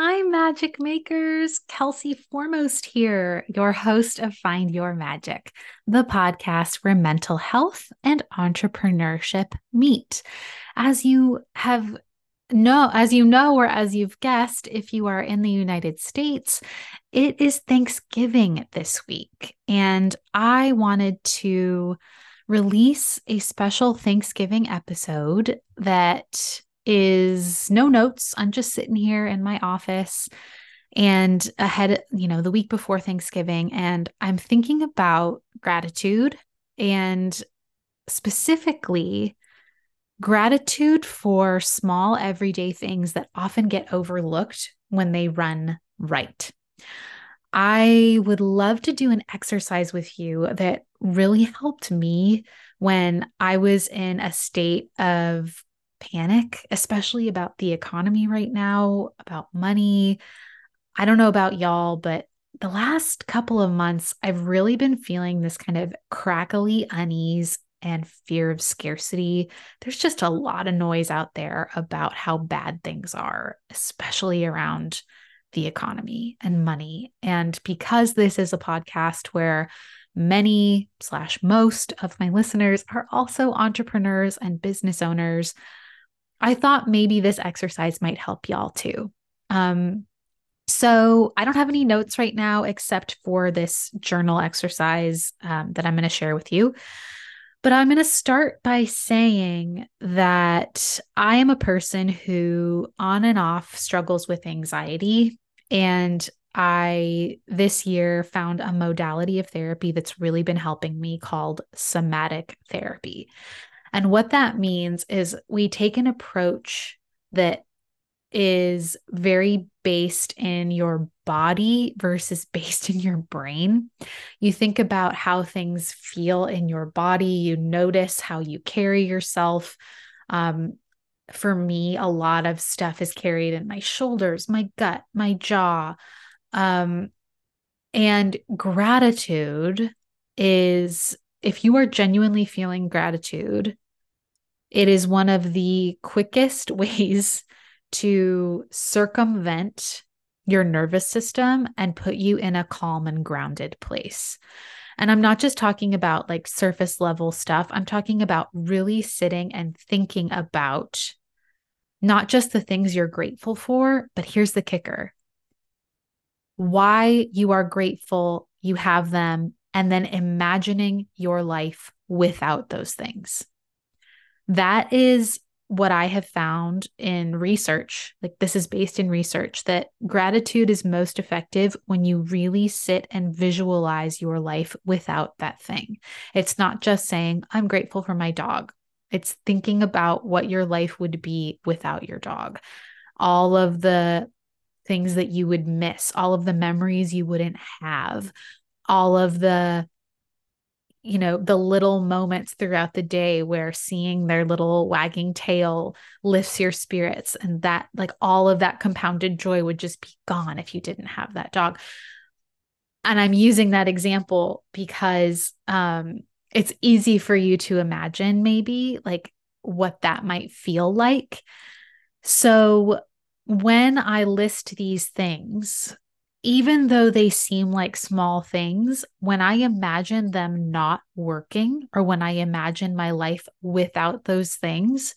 Hi, magic makers. Kelsey Formost here, your host of Find Your Magic, the podcast where mental health and entrepreneurship meet. As you have know, as you know, or as you've guessed, if you are in the United States, it is Thanksgiving this week. And I wanted to release a special Thanksgiving episode that is no notes. I'm just sitting here in my office and ahead, you know, the week before Thanksgiving, and I'm thinking about gratitude and specifically gratitude for small everyday things that often get overlooked when they run right. I would love to do an exercise with you that really helped me when I was in a state of panic, especially about the economy right now, about money. I don't know about y'all, but the last couple of months, I've really been feeling this kind of crackly unease and fear of scarcity. There's just a lot of noise out there about how bad things are, especially around the economy and money. And because this is a podcast where many slash most of my listeners are also entrepreneurs and business owners, I thought maybe this exercise might help y'all too. Um, so I don't have any notes right now except for this journal exercise um, that I'm going to share with you. But I'm going to start by saying that I am a person who on and off struggles with anxiety. And I this year found a modality of therapy that's really been helping me called somatic therapy. And what that means is we take an approach that is very based in your body versus based in your brain. You think about how things feel in your body, you notice how you carry yourself. Um, for me, a lot of stuff is carried in my shoulders, my gut, my jaw. Um, and gratitude is if you are genuinely feeling gratitude, it is one of the quickest ways to circumvent your nervous system and put you in a calm and grounded place. And I'm not just talking about like surface level stuff, I'm talking about really sitting and thinking about not just the things you're grateful for, but here's the kicker why you are grateful you have them, and then imagining your life without those things. That is what I have found in research. Like, this is based in research that gratitude is most effective when you really sit and visualize your life without that thing. It's not just saying, I'm grateful for my dog, it's thinking about what your life would be without your dog. All of the things that you would miss, all of the memories you wouldn't have, all of the you know, the little moments throughout the day where seeing their little wagging tail lifts your spirits. And that, like, all of that compounded joy would just be gone if you didn't have that dog. And I'm using that example because um, it's easy for you to imagine, maybe, like, what that might feel like. So, when I list these things, even though they seem like small things, when I imagine them not working or when I imagine my life without those things,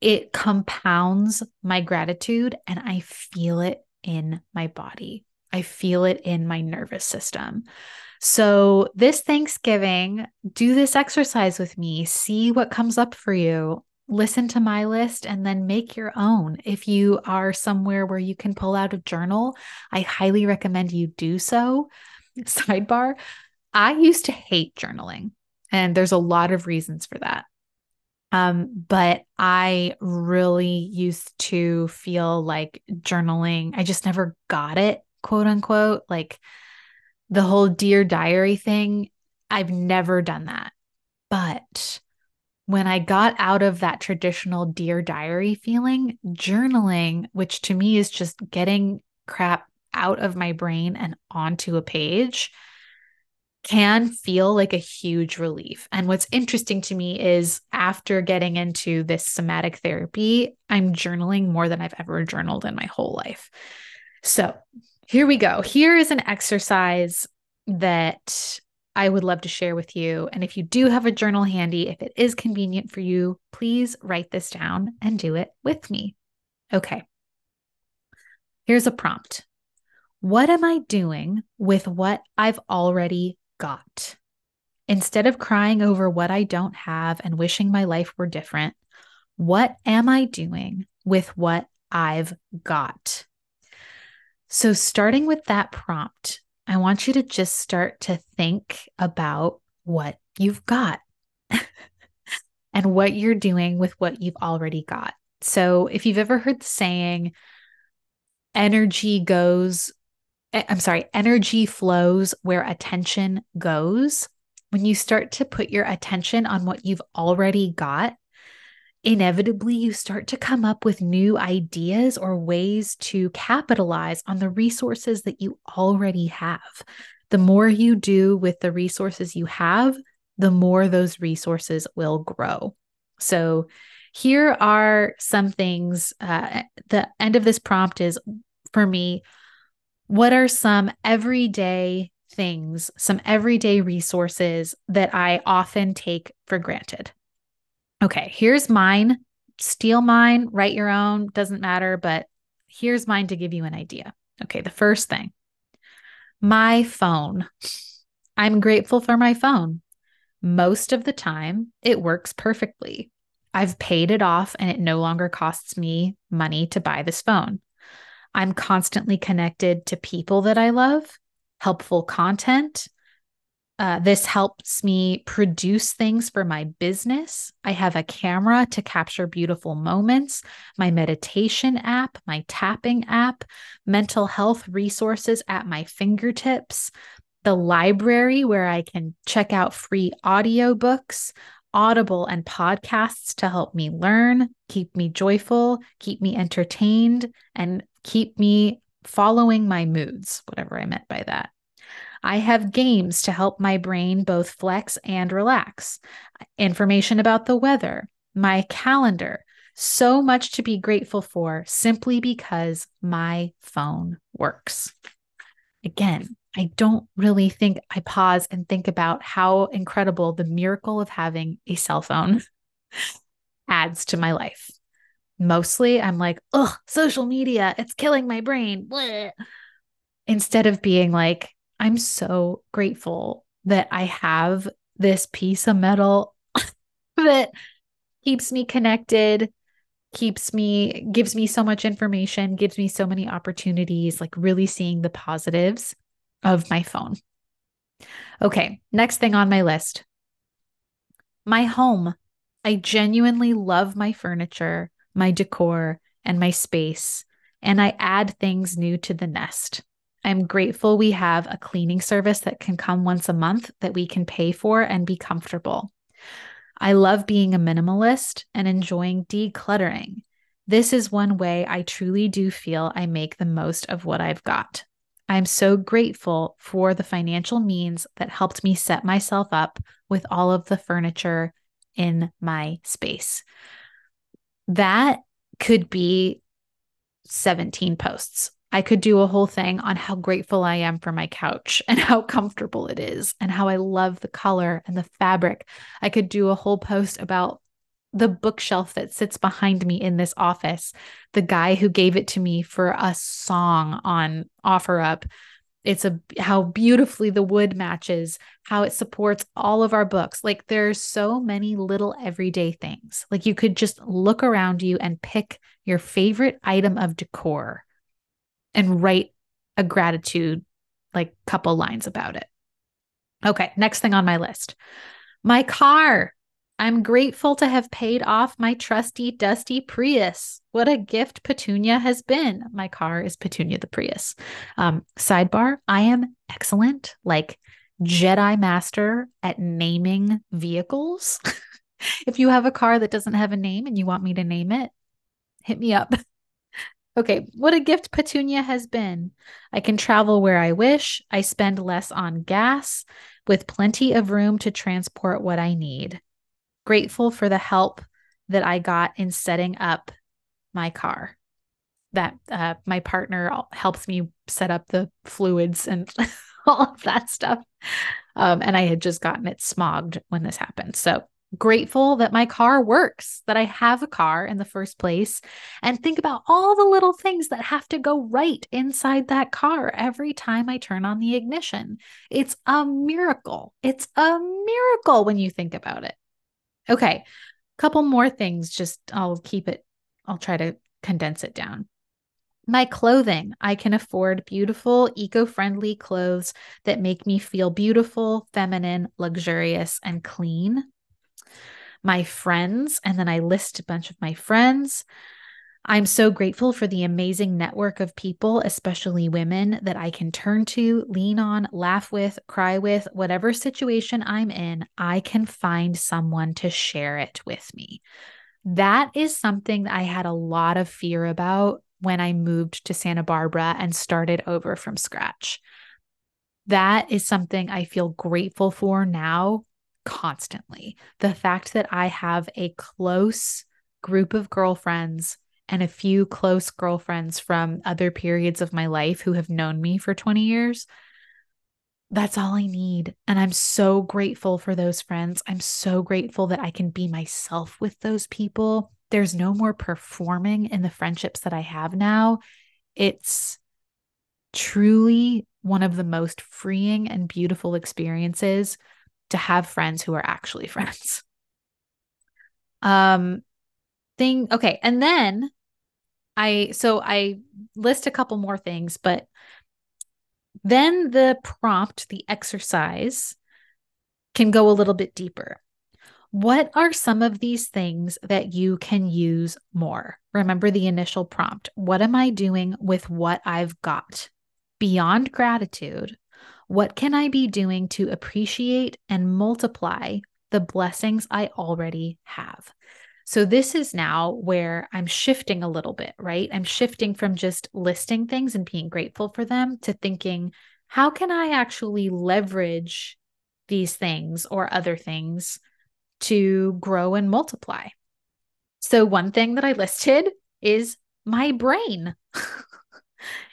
it compounds my gratitude and I feel it in my body. I feel it in my nervous system. So, this Thanksgiving, do this exercise with me. See what comes up for you listen to my list and then make your own. If you are somewhere where you can pull out a journal, I highly recommend you do so. Sidebar I used to hate journaling, and there's a lot of reasons for that. Um, but I really used to feel like journaling, I just never got it, quote unquote. Like the whole Dear Diary thing, I've never done that. But when I got out of that traditional Dear Diary feeling, journaling, which to me is just getting crap out of my brain and onto a page, can feel like a huge relief. And what's interesting to me is after getting into this somatic therapy, I'm journaling more than I've ever journaled in my whole life. So here we go. Here is an exercise that I would love to share with you. And if you do have a journal handy, if it is convenient for you, please write this down and do it with me. Okay. Here's a prompt What am I doing with what I've already got. Instead of crying over what I don't have and wishing my life were different, what am I doing with what I've got? So, starting with that prompt, I want you to just start to think about what you've got and what you're doing with what you've already got. So, if you've ever heard the saying, energy goes Eh, I'm sorry, energy flows where attention goes. When you start to put your attention on what you've already got, inevitably you start to come up with new ideas or ways to capitalize on the resources that you already have. The more you do with the resources you have, the more those resources will grow. So, here are some things. Uh, the end of this prompt is for me what are some everyday things, some everyday resources that I often take for granted? Okay, here's mine. Steal mine, write your own, doesn't matter, but here's mine to give you an idea. Okay, the first thing my phone. I'm grateful for my phone. Most of the time, it works perfectly. I've paid it off and it no longer costs me money to buy this phone. I'm constantly connected to people that I love, helpful content. Uh, this helps me produce things for my business. I have a camera to capture beautiful moments, my meditation app, my tapping app, mental health resources at my fingertips, the library where I can check out free audiobooks, Audible and podcasts to help me learn, keep me joyful, keep me entertained, and keep me following my moods, whatever I meant by that. I have games to help my brain both flex and relax, information about the weather, my calendar, so much to be grateful for simply because my phone works. Again, I don't really think I pause and think about how incredible the miracle of having a cell phone adds to my life. Mostly I'm like, oh, social media, it's killing my brain. Bleh. Instead of being like, I'm so grateful that I have this piece of metal that keeps me connected, keeps me, gives me so much information, gives me so many opportunities, like really seeing the positives of my phone. Okay, next thing on my list my home. I genuinely love my furniture, my decor, and my space, and I add things new to the nest. I'm grateful we have a cleaning service that can come once a month that we can pay for and be comfortable. I love being a minimalist and enjoying decluttering. This is one way I truly do feel I make the most of what I've got. I'm so grateful for the financial means that helped me set myself up with all of the furniture in my space. That could be 17 posts. I could do a whole thing on how grateful I am for my couch and how comfortable it is and how I love the color and the fabric. I could do a whole post about the bookshelf that sits behind me in this office, the guy who gave it to me for a song on OfferUp. It's a how beautifully the wood matches, how it supports all of our books. Like there's so many little everyday things. Like you could just look around you and pick your favorite item of decor and write a gratitude like couple lines about it. Okay, next thing on my list. My car. I'm grateful to have paid off my trusty, dusty Prius. What a gift Petunia has been. My car is Petunia the Prius. Um, sidebar I am excellent, like Jedi Master at naming vehicles. if you have a car that doesn't have a name and you want me to name it, hit me up. Okay, what a gift Petunia has been. I can travel where I wish. I spend less on gas. with plenty of room to transport what I need. Grateful for the help that I got in setting up my car. That uh, my partner helps me set up the fluids and all of that stuff. Um, and I had just gotten it smogged when this happened. So grateful that my car works, that I have a car in the first place, and think about all the little things that have to go right inside that car every time I turn on the ignition. It's a miracle. It's a miracle when you think about it. Okay, couple more things, just I'll keep it, I'll try to condense it down. My clothing, I can afford beautiful, eco friendly clothes that make me feel beautiful, feminine, luxurious, and clean my friends, and then I list a bunch of my friends. I'm so grateful for the amazing network of people, especially women, that I can turn to, lean on, laugh with, cry with, whatever situation I'm in, I can find someone to share it with me. That is something that I had a lot of fear about when I moved to Santa Barbara and started over from scratch. That is something I feel grateful for now constantly. The fact that I have a close group of girlfriends and a few close girlfriends from other periods of my life who have known me for 20 years. That's all I need. And I'm so grateful for those friends. I'm so grateful that I can be myself with those people. There's no more performing in the friendships that I have now. It's truly one of the most freeing and beautiful experiences to have friends who are actually friends. Um thing okay, and then I so I list a couple more things, but then the prompt, the exercise can go a little bit deeper. What are some of these things that you can use more? Remember the initial prompt. What am I doing with what I've got? Beyond gratitude, what can I be doing to appreciate and multiply the blessings I already have? So, this is now where I'm shifting a little bit, right? I'm shifting from just listing things and being grateful for them to thinking, how can I actually leverage these things or other things to grow and multiply? So, one thing that I listed is my brain.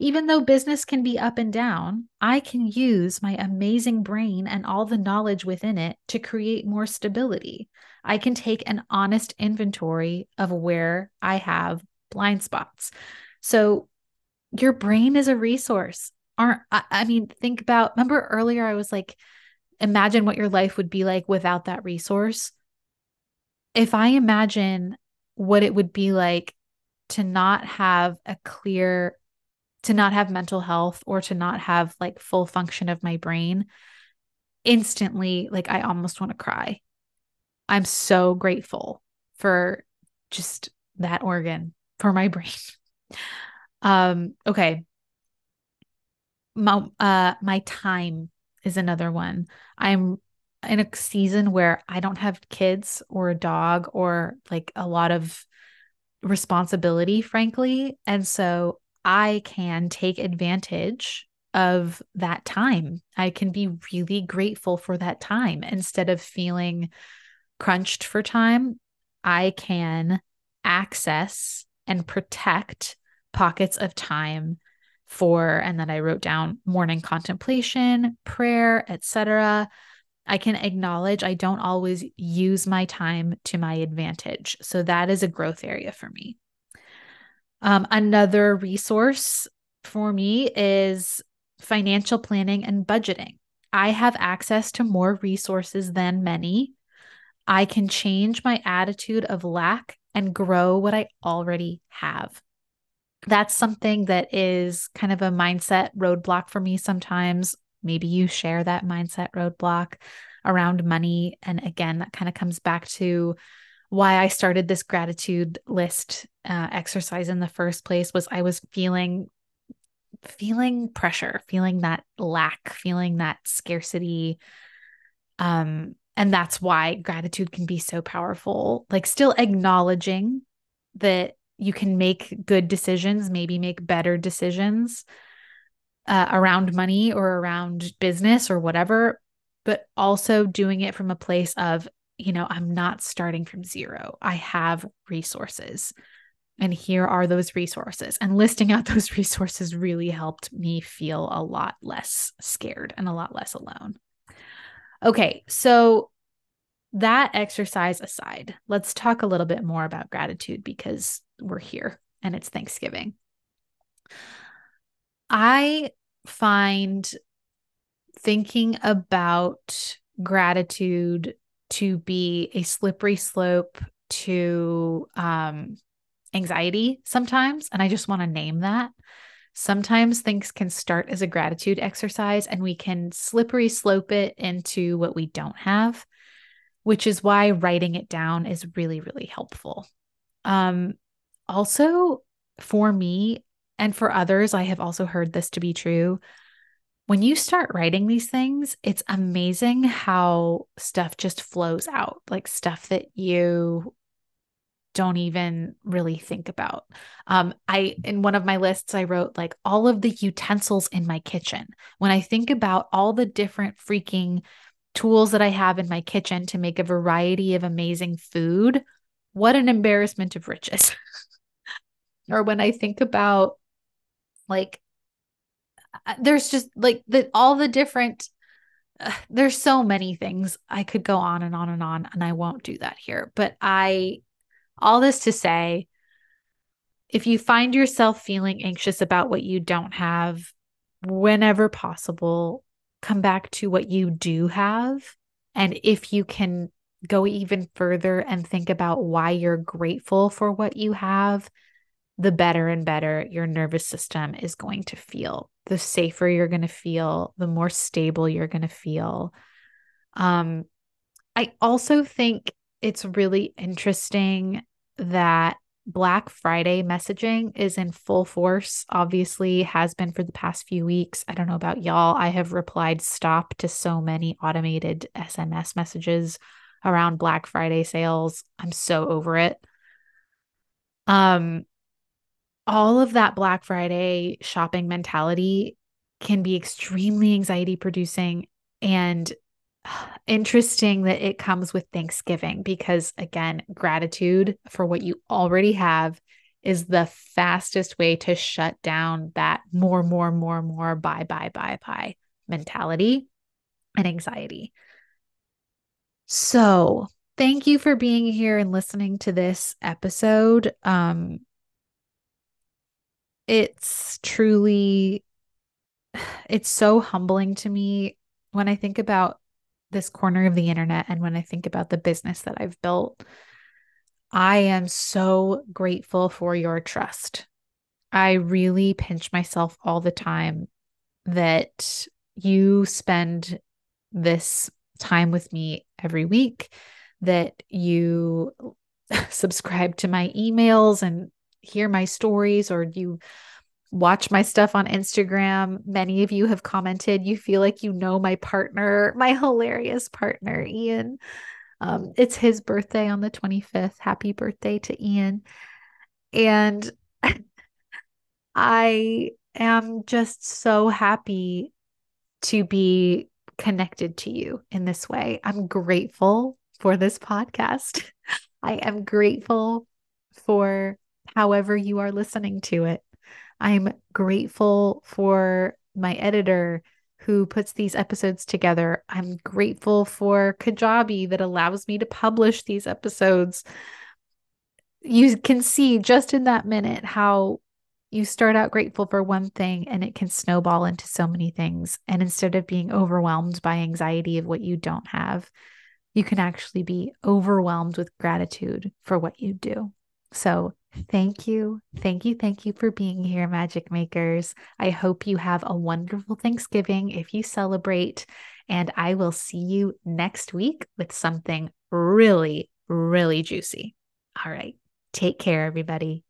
Even though business can be up and down, I can use my amazing brain and all the knowledge within it to create more stability. I can take an honest inventory of where I have blind spots. So, your brain is a resource. Aren't I, I mean, think about remember earlier I was like, imagine what your life would be like without that resource. If I imagine what it would be like to not have a clear to not have mental health or to not have like full function of my brain instantly like i almost want to cry. I'm so grateful for just that organ for my brain. Um okay. My uh my time is another one. I'm in a season where i don't have kids or a dog or like a lot of responsibility frankly and so I can take advantage of that time. I can be really grateful for that time instead of feeling crunched for time. I can access and protect pockets of time for and then I wrote down morning contemplation, prayer, etc. I can acknowledge I don't always use my time to my advantage. So that is a growth area for me. Um, another resource for me is financial planning and budgeting. I have access to more resources than many. I can change my attitude of lack and grow what I already have. That's something that is kind of a mindset roadblock for me sometimes. Maybe you share that mindset roadblock around money. And again, that kind of comes back to why I started this gratitude list uh, exercise in the first place was I was feeling feeling pressure, feeling that lack, feeling that scarcity. Um, and that's why gratitude can be so powerful. Like still acknowledging that you can make good decisions, maybe make better decisions uh, around money or around business or whatever, but also doing it from a place of, you know, I'm not starting from zero. I have resources. And here are those resources. And listing out those resources really helped me feel a lot less scared and a lot less alone. Okay, so that exercise aside, let's talk a little bit more about gratitude because we're here and it's Thanksgiving. I find thinking about gratitude to be a slippery slope to um, anxiety sometimes. And I just want to name that. Sometimes things can start as a gratitude exercise and we can slippery slope it into what we don't have, which is why writing it down is really, really helpful. Um, also, for me and for others, I have also heard this to be true. When you start writing these things, it's amazing how stuff just flows out, like stuff that you don't even really think about. Um, I in one of my lists I wrote like all of the utensils in my kitchen. When I think about all the different freaking tools that I have in my kitchen to make a variety of amazing food, what an embarrassment of riches. or when I think about like there's just like the all the different uh, there's so many things I could go on and on and on and I won't do that here. But I all this to say, if you find yourself feeling anxious about what you don't have, whenever possible, come back to what you do have. And if you can go even further and think about why you're grateful for what you have, the better and better your nervous system is going to feel. The safer you're going to feel, the more stable you're going to feel. Um, I also think it's really interesting that Black Friday messaging is in full force, obviously, has been for the past few weeks. I don't know about y'all. I have replied stop to so many automated SMS messages around Black Friday sales. I'm so over it. Um, all of that Black Friday shopping mentality can be extremely anxiety producing and interesting that it comes with Thanksgiving because, again, gratitude for what you already have is the fastest way to shut down that more, more, more, more, buy, buy, buy, buy mentality and anxiety. So, thank you for being here and listening to this episode. Um, it's truly, it's so humbling to me when I think about this corner of the internet and when I think about the business that I've built, I am so grateful for your trust. I really pinch myself all the time that you spend this time with me every week, that you subscribe to my emails and hear my stories, or you watch my stuff on Instagram. Many of you have commented you feel like you know my partner, my hilarious partner, Ian. Um, it's his birthday on the 25th. Happy birthday to Ian. And I am just so happy to be connected to you in this way. I'm grateful for this podcast. I am grateful for however you are listening to it. I'm grateful for my editor who puts these episodes together. I'm grateful for Kajabi that allows me to publish these episodes. You can see just in that minute how you start out grateful for one thing and it can snowball into so many things. And instead of being overwhelmed by anxiety of what you don't have, you can actually be overwhelmed with gratitude for what you do. So Thank you. Thank you. Thank you for being here, Magic Makers. I hope you have a wonderful Thanksgiving if you celebrate. And I will see you next week with something really, really juicy. All right. Take care, everybody.